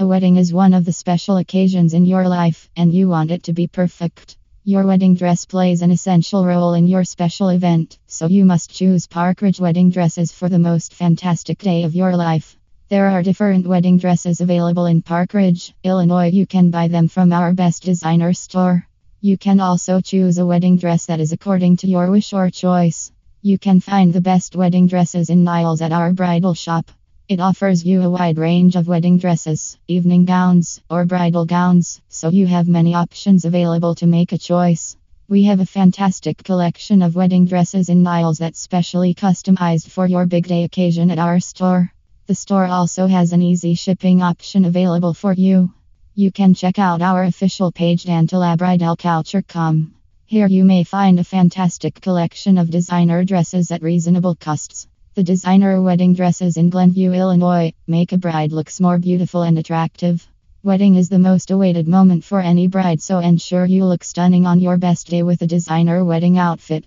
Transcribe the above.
A wedding is one of the special occasions in your life, and you want it to be perfect. Your wedding dress plays an essential role in your special event, so you must choose Park Ridge wedding dresses for the most fantastic day of your life. There are different wedding dresses available in Park Ridge, Illinois. You can buy them from our best designer store. You can also choose a wedding dress that is according to your wish or choice. You can find the best wedding dresses in Niles at our bridal shop. It offers you a wide range of wedding dresses, evening gowns, or bridal gowns, so you have many options available to make a choice. We have a fantastic collection of wedding dresses in Niles that's specially customized for your big day occasion at our store. The store also has an easy shipping option available for you. You can check out our official page dantelabridalcouture.com. Here you may find a fantastic collection of designer dresses at reasonable costs. The designer wedding dresses in Glenview, Illinois, make a bride looks more beautiful and attractive. Wedding is the most awaited moment for any bride, so ensure you look stunning on your best day with a designer wedding outfit.